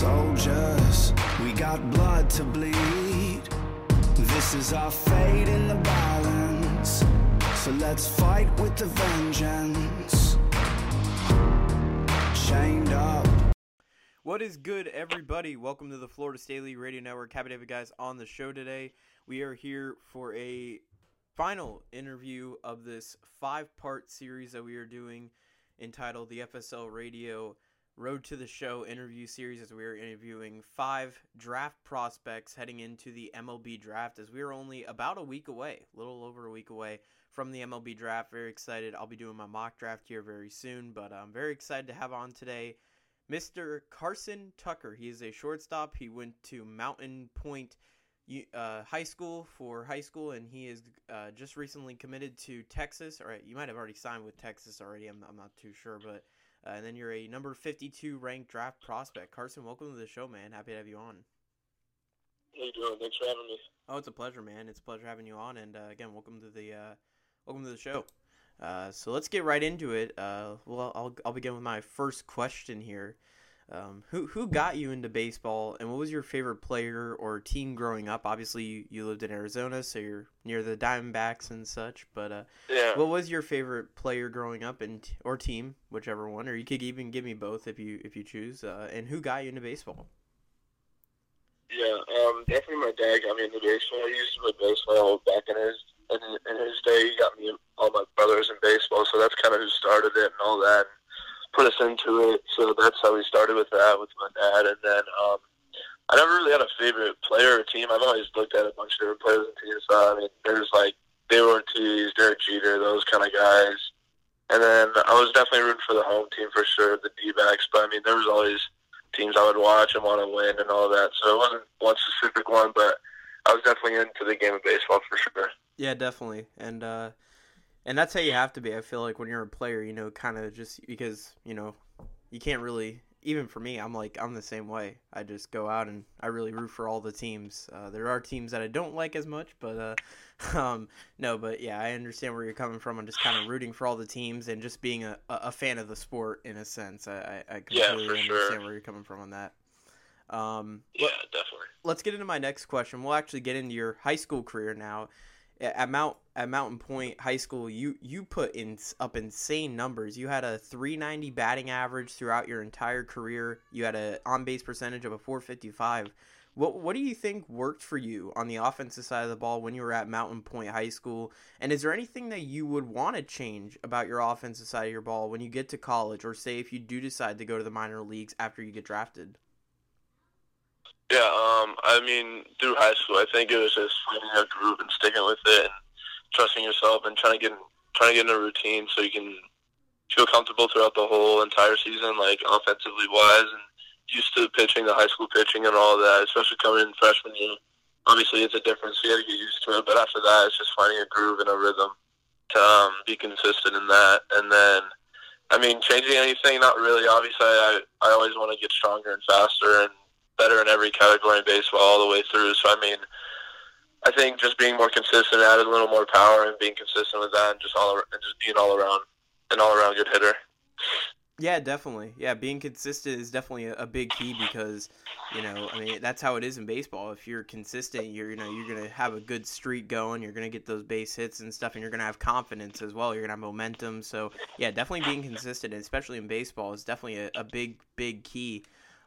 Soldiers, we got blood to bleed. This is our fate in the balance. So let's fight with the vengeance. Chained up. What is good, everybody? Welcome to the Florida League Radio Network. Happy to have you guys on the show today. We are here for a final interview of this five part series that we are doing entitled the FSL Radio Road to the Show interview series as we are interviewing five draft prospects heading into the MLB draft as we are only about a week away, a little over a week away from the MLB draft. Very excited. I'll be doing my mock draft here very soon, but I'm very excited to have on today Mr. Carson Tucker. He is a shortstop. He went to Mountain Pointe uh, High School for high school, and he is uh, just recently committed to Texas. All right, you might have already signed with Texas already. I'm, I'm not too sure, but uh, and then you're a number 52 ranked draft prospect. Carson, welcome to the show, man. Happy to have you on. How you doing? Thanks for having me. Oh, it's a pleasure, man. It's a pleasure having you on, and uh, again, welcome to the uh, welcome to the show. Uh, so let's get right into it. Uh, well, I'll I'll begin with my first question here. Um, who who got you into baseball, and what was your favorite player or team growing up? Obviously, you, you lived in Arizona, so you're near the Diamondbacks and such. But uh, Yeah. what was your favorite player growing up, and or team, whichever one, or you could even give me both if you if you choose. Uh, and who got you into baseball? Yeah, um, definitely my dad got me into baseball. He used to play baseball back in his in, in his day. He got me all my brothers in baseball, so that's kind of who started it and all that. And put us into it. So that's how we started with that with my dad. And then um, I never really had a favorite player or team. I've always looked at a bunch of different players and teams. I mean, there's like Dave Ortiz, Derek Jeter, those kind of guys. And then I was definitely rooting for the home team for sure, the D-backs. But I mean, there was always teams I would watch and want to win and all that. So it wasn't one specific one, but I was definitely into the game of baseball for sure. Yeah, definitely, and uh, and that's how you have to be. I feel like when you're a player, you know, kind of just because you know you can't really. Even for me, I'm like I'm the same way. I just go out and I really root for all the teams. Uh, there are teams that I don't like as much, but uh, um, no, but yeah, I understand where you're coming from. I'm just kind of rooting for all the teams and just being a, a fan of the sport in a sense. I I, Yeah, completely for understand sure. where you're coming from on that. Um, Yeah, definitely. let's get into my next question. We'll actually get into your high school career now. At Mount at Mountain Pointe High School, you you put in up insane numbers. You had a 390 batting average throughout your entire career. You had a on base percentage of a 455. What what do you think worked for you on the offensive side of the ball when you were at Mountain Pointe High School? And is there anything that you would want to change about your offensive side of your ball when you get to college, or say if you do decide to go to the minor leagues after you get drafted? Yeah, um, I mean, through high school, I think it was just finding a groove and sticking with it and trusting yourself and trying to get trying to get in a routine so you can feel comfortable throughout the whole entire season, like offensively wise, and used to pitching, the high school pitching, and all that. Especially coming in freshman year, obviously it's a difference. So you got to get used to it. But after that, it's just finding a groove and a rhythm to um, be consistent in that, and then. I mean, changing anything, not really. Obviously, I I always want to get stronger and faster, and better in every category in baseball all the way through. So I mean, I think just being more consistent added a little more power and being consistent with that, and just all and just being all around an all around good hitter. Yeah, definitely. Yeah, being consistent is definitely a, big key because, you know, I mean that's how it is in baseball. If you're consistent, you're you know you're gonna have a good streak going. You're gonna get those base hits and stuff, and you're gonna have confidence as well. You're gonna have momentum. So yeah, definitely being consistent, especially in baseball, is definitely a, a big big key.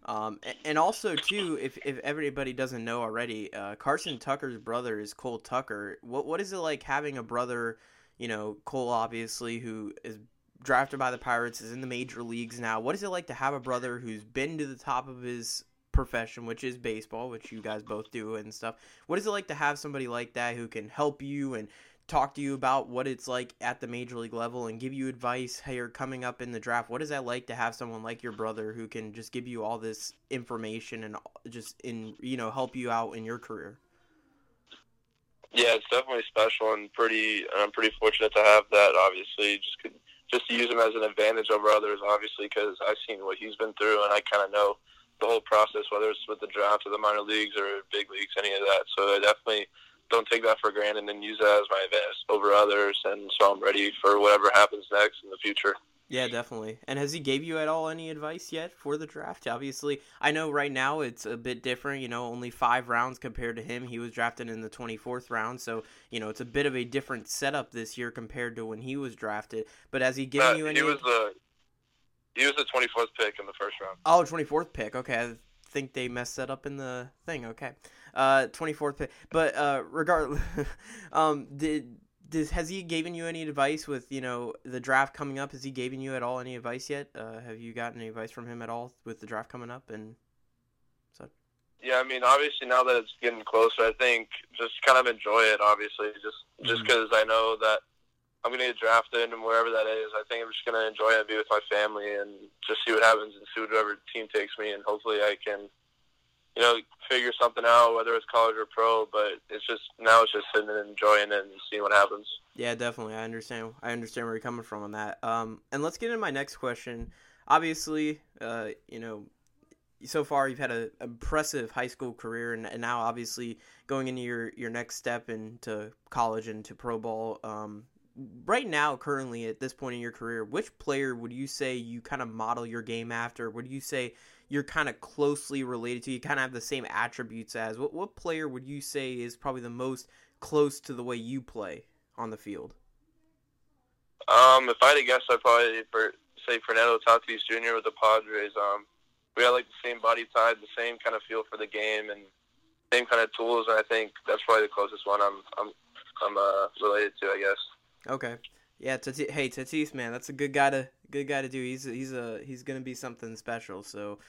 Um, and also too, if if everybody doesn't know already, uh, Carson Tucker's brother is Cole Tucker. What what is it like having a brother? You know, Cole obviously who is drafted by the Pirates, is in the major leagues now. What is it like to have a brother who's been to the top of his profession, which is baseball, which you guys both do and stuff? What is it like to have somebody like that who can help you and talk to you about what it's like at the major league level and give you advice hey you're coming up in the draft what is that like to have someone like your brother who can just give you all this information and just in you know help you out in your career Yeah, it's definitely special and pretty. I'm pretty fortunate to have that. Obviously, just could, just to use him as an advantage over others. Obviously, because I've seen what he's been through, and I kind of know the whole process, whether it's with the draft or the minor leagues or big leagues, any of that. So I definitely don't take that for granted and use that as my advantage over others. And so I'm ready for whatever happens next in the future. Yeah, definitely. And has he gave you at all any advice yet for the draft? Obviously, I know right now it's a bit different. You know, only five rounds compared to him. He was drafted in the twenty fourth round, so you know it's a bit of a different setup this year compared to when he was drafted. But has he given Uh, you any? he was the he was the 24th pick in the first round. Oh, 24th pick. Okay, think they messed that up in the thing. Okay, uh, 24th pick. But uh, regardless, um, did does has he given you any advice with you know the draft coming up? Has he given you at all any advice yet? Uh, have you gotten any advice from him at all with the draft coming up and such? Yeah, I mean, obviously now that it's getting closer, I think just kind of enjoy it. Obviously, just just because I know that I'm gonna get drafted and wherever that is, I think I'm just gonna enjoy it and be with my family and just see what happens and see whatever team takes me, and hopefully I can, you know, figure something out, whether it's college or pro. But it's just now it's just sitting and enjoying it and seeing what happens. Yeah, definitely. I understand. I understand where you're coming from on that. Um, and let's get into my next question. Obviously, uh, you know, so far you've had an impressive high school career, and, and now obviously going into your your next step into college and to pro ball. Um, right now, currently at this point in your career, which player would you say you kind of model your game after? Would you say you're kind of closely related to? You kind of have the same attributes as. What what player would you say is probably the most close to the way you play on the field? Um, if I had to guess, I'd probably for, say Fernando Tatis Jr. with the Padres. Um, we had like the same body type, the same kind of feel for the game, and same kind of tools. And I think that's probably the closest one I'm I'm I'm uh, related to, I guess. Okay. Yeah, Tatis, hey Tatis, man, that's a good guy to good guy to do. He's he's a he's gonna be something special. So,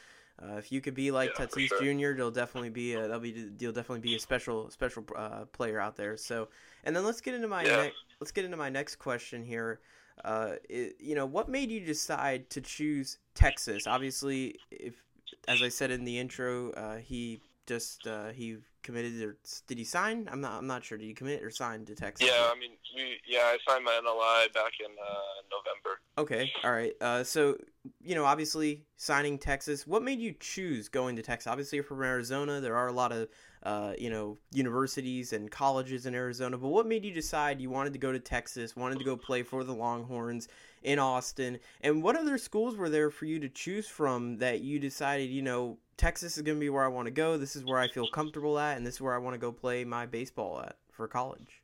uh, if you could be like Yeah, Tatis sure. Jr., there'll definitely be a, that'll be you'll definitely be a special special uh, player out there. So, and then let's get into my Yeah. ne- let's get into my next question here. Uh, it, you know, what made you decide to choose Texas? Obviously, if as I said in the intro, uh, he just uh, he committed or did he sign? I'm not I'm not sure. Did he commit or sign to Texas? Yeah, I mean, we yeah, I signed my NLI back in uh, November. Okay, all right. Uh, so you know, obviously signing Texas. What made you choose going to Texas? Obviously, you're from Arizona. There are a lot of uh, you know universities and colleges in Arizona. But what made you decide you wanted to go to Texas? Wanted to go play for the Longhorns in Austin? And what other schools were there for you to choose from that you decided you know Texas is going to be where I want to go. This is where I feel comfortable at, and this is where I want to go play my baseball at for college.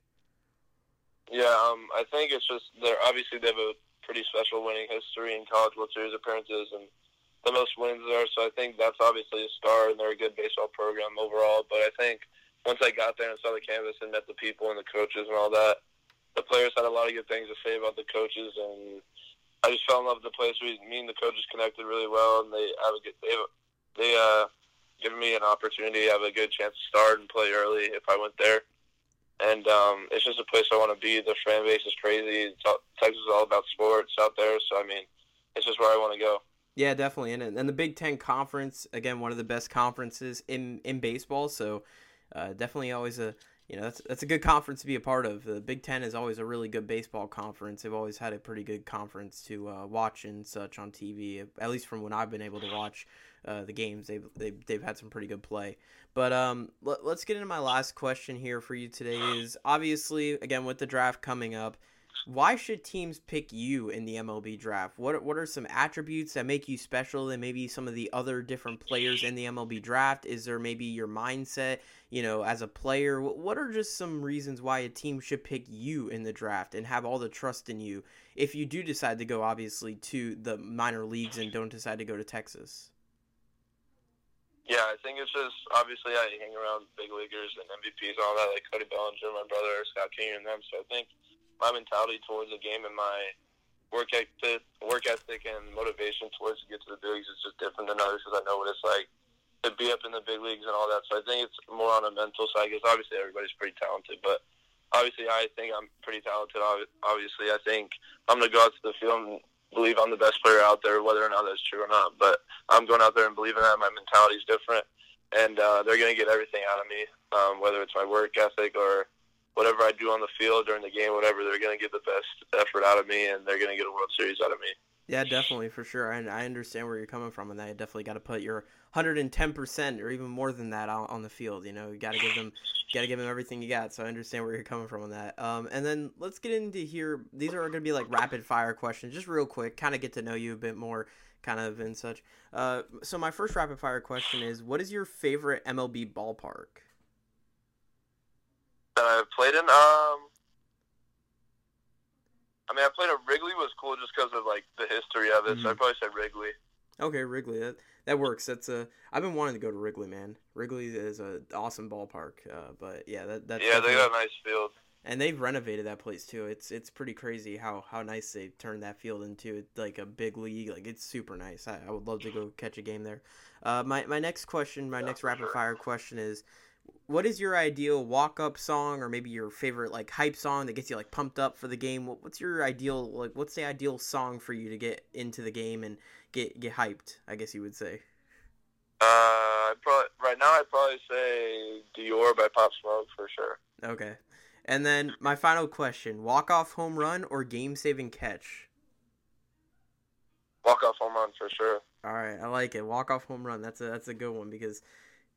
Yeah, um, I think it's just they're obviously they have a pretty special winning history in college World Series appearances and the most wins there. So I think that's obviously a star, and they're a good baseball program overall. But I think once I got there and saw the campus and met the people and the coaches and all that, the players had a lot of good things to say about the coaches, and I just fell in love with the place. We, me and the coaches connected really well, and they have a good, they they uh given me an opportunity to have a good chance to start and play early if I went there and um, it's just a place I want to be. The fan base is crazy. Texas is all about sports out there, so I mean, it's just where I want to go. Yeah, definitely, and and the Big Ten Conference again, one of the best conferences in in baseball. So, uh, definitely always a you know that's that's a good conference to be a part of. The Big Ten is always a really good baseball conference. They've always had a pretty good conference to uh, watch and such on TV. At least from when I've been able to watch uh, the games, they've, they've they've had some pretty good play. But um, let, let's get into my last question here for you today. Is obviously again with the draft coming up why should teams pick you in the MLB draft? What what are some attributes that make you special than maybe some of the other different players in the MLB draft? Is there maybe your mindset, you know, as a player? What are just some reasons why a team should pick you in the draft and have all the trust in you if you do decide to go obviously to the minor leagues and don't decide to go to Texas? Yeah, I think it's just obviously I hang around big leaguers and MVPs and all that, like Cody Bellinger, my brother, Scott King, and them. So I think my mentality towards the game and my work ethic, work ethic and motivation towards to get to the big leagues is just different than others because I know what it's like to be up in the big leagues and all that. So I think it's more on a mental side because obviously everybody's pretty talented, but obviously I think I'm pretty talented. Obviously, I think I'm gonna go out to the field and believe I'm the best player out there, whether or not that's true or not. But I'm going out there and believing that my mentality is different, and uh, they're gonna get everything out of me, um, whether it's my work ethic or whatever I do on the field during the game, whatever. They're gonna get the best effort out of me, and they're gonna get a World Series out of me. Yeah, definitely for sure. I, I understand where you're coming from, and that you definitely got to put your 110 percent or even more than that on, on the field. You know, you got to give them, got to give them everything you got. So I understand where you're coming from on that. Um, and then let's get into here. These are going to be like rapid fire questions, just real quick, kind of get to know you a bit more, kind of and such. Uh, so my first rapid fire question is, what is your favorite MLB ballpark? That I've played in, um. I mean, I played at Wrigley was cool just because of like the history of it. So I'd probably say Wrigley. Okay, Wrigley. That that works. That's a. I've been wanting to go to Wrigley, man. Wrigley is a awesome ballpark. Uh, but yeah, that that's Yeah, they got a nice field. and they've renovated that place too. It's it's pretty crazy how how nice they turned that field into like a big league. Like it's super nice. I, I would love to go catch a game there. Uh, my my next question, my Yeah, next rapid sure. fire question is, what is your ideal walk up song or maybe your favorite like hype song that gets you like pumped up for the game? What's your ideal like? What's the ideal song for you to get into the game and get get hyped? I guess you would say. Uh, probably right now I'd probably say Dior by Pop Smoke for sure. Okay. And then my final question: walk off home run or game saving catch? Walk off home run for sure. All right, I like it. Walk off home run. That's a that's a good one because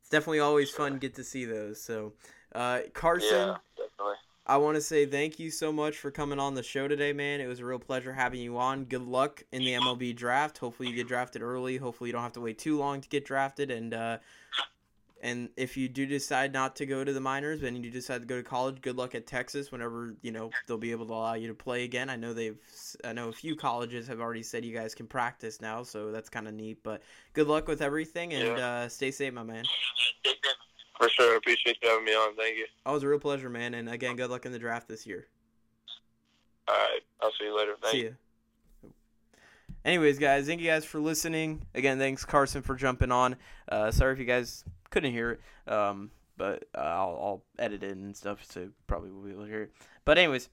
it's definitely always fun get to see those. So, uh, Carson, Yeah, definitely. I want to say thank you so much for coming on the show today, man. It was a real pleasure having you on. Good luck in the MLB draft. Hopefully, you get drafted early. Hopefully, you don't have to wait too long to get drafted. And uh, and if you do decide not to go to the minors, and you decide to go to college, good luck at Texas. Whenever you know they'll be able to allow you to play again. I know they've. I know a few colleges have already said you guys can practice now, so that's kind of neat. But good luck with everything, and Yeah. uh, stay safe, my man. For sure. Appreciate you having me on. Thank you. Oh, it was a real pleasure, man. And again, good luck in the draft this year. All right. I'll see you later. Thank See you. Anyways, guys, thank you guys for listening. Again, thanks Carson for jumping on. Uh, sorry if you guys couldn't hear it, um, but uh, I'll, I'll edit it and stuff, so probably will be able to hear it. But anyways,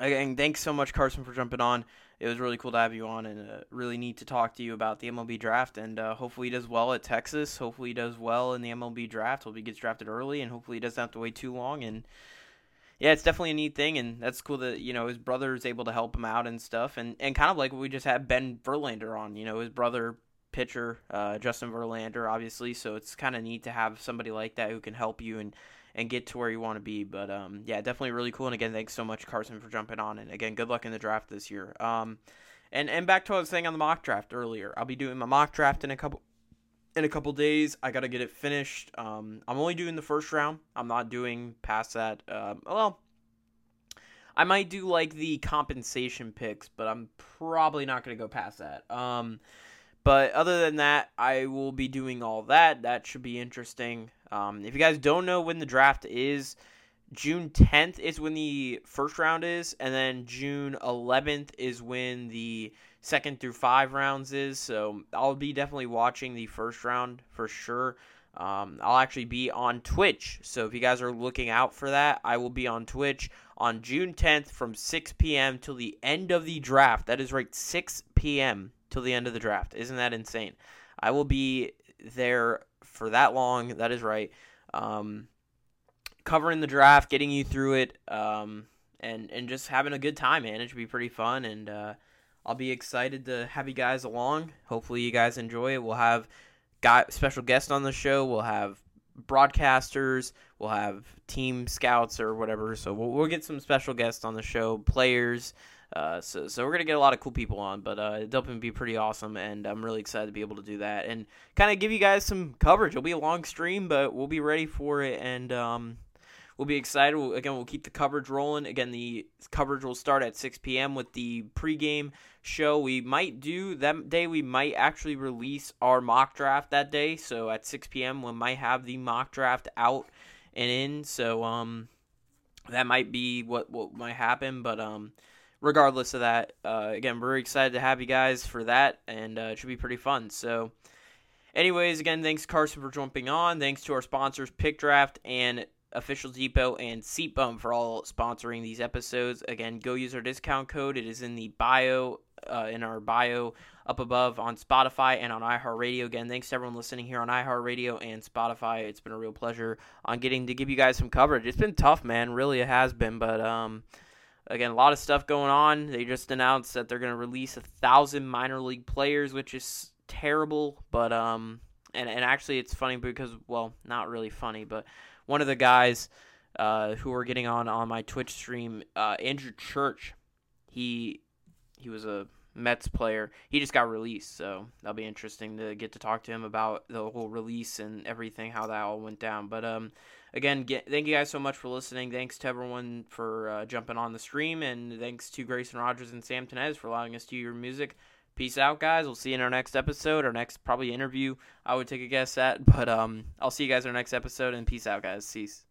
again, thanks so much, Carson, for jumping on. It was really cool to have you on, and uh, really neat to talk to you about the MLB draft. And uh, hopefully, he does well at Texas. Hopefully, he does well in the MLB draft. Hopefully, he gets drafted early, and hopefully, he doesn't have to wait too long. And yeah, it's definitely a neat thing, and that's cool that you know his brother is able to help him out and stuff, and and kind of like we just had Ben Verlander on, you know, his brother pitcher uh, Justin Verlander, obviously. So it's kind of neat to have somebody like that who can help you and and get to where you want to be. But um, yeah, definitely really cool. And again, thanks so much, Carson, for jumping on. And again, good luck in the draft this year. Um, and and back to what I was saying on the mock draft earlier. I'll be doing my mock draft in a couple in a couple days. I gotta get it finished. Um, I'm only doing the first round. I'm not doing past that. Um, well, I might do like the compensation picks, but I'm probably not gonna go past that. Um, but other than that, I will be doing all that. That should be interesting. Um, if you guys don't know when the draft is, June 10th is when the first round is, and then June 11th is when the second through five rounds is. So I'll be definitely watching the first round for sure. Um, I'll actually be on Twitch. So if you guys are looking out for that, I will be on Twitch on June 10th from 6 p.m. till the end of the draft. That is right, 6 p.m. till the end of the draft. Isn't that insane? I will be there for that long. That is right. Um, covering the draft, getting you through it, um, and and just having a good time, man. It should be pretty fun, and uh, I'll be excited to have you guys along. Hopefully, you guys enjoy it. We'll have got special guests on the show. We'll have broadcasters. We'll have team scouts or whatever. So we'll, we'll get some special guests on the show, players. Uh, so, so we're gonna get a lot of cool people on, but uh, it'll definitely be pretty awesome, and I'm really excited to be able to do that and kind of give you guys some coverage. It'll be a long stream, but we'll be ready for it, and um, we'll be excited. We'll, again, we'll keep the coverage rolling. Again, the coverage will start at 6 p.m. with the pregame show. We might do that day. We might actually release our mock draft that day. So at 6 p.m. we might have the mock draft out and in. So um, that might be what what might happen. But um, regardless of that, uh, again, we're excited to have you guys for that, and uh, it should be pretty fun. So. Anyways, again, thanks Carson for jumping on. Thanks to our sponsors, Pick Draft and Official Depot and Seat Bum for all sponsoring these episodes. Again, go use our discount code. It is in the bio, uh, in our bio up above on Spotify and on iHeartRadio. Again, thanks to everyone listening here on iHeartRadio and Spotify. It's been a real pleasure on getting to give you guys some coverage. It's been tough, man. Really, it has been, but um, again, a lot of stuff going on. They just announced that they're going to release a thousand minor league players, which is terrible. But um, and and actually, it's funny because well, not really funny, but one of the guys uh, who were getting on on my Twitch stream, uh, Andrew Church, he he was a Mets player. He just got released, so that'll be interesting to get to talk to him about the whole release and everything, how that all went down. But um, again, get, thank you guys so much for listening. Thanks to everyone for uh, jumping on the stream, and thanks to Grayson Rogers and Sam Tenez for allowing us to do your music. Peace out, guys. We'll see you in our next episode, our next probably interview. I would take a guess at, but um, I'll see you guys in our next episode, and peace out, guys. Cease.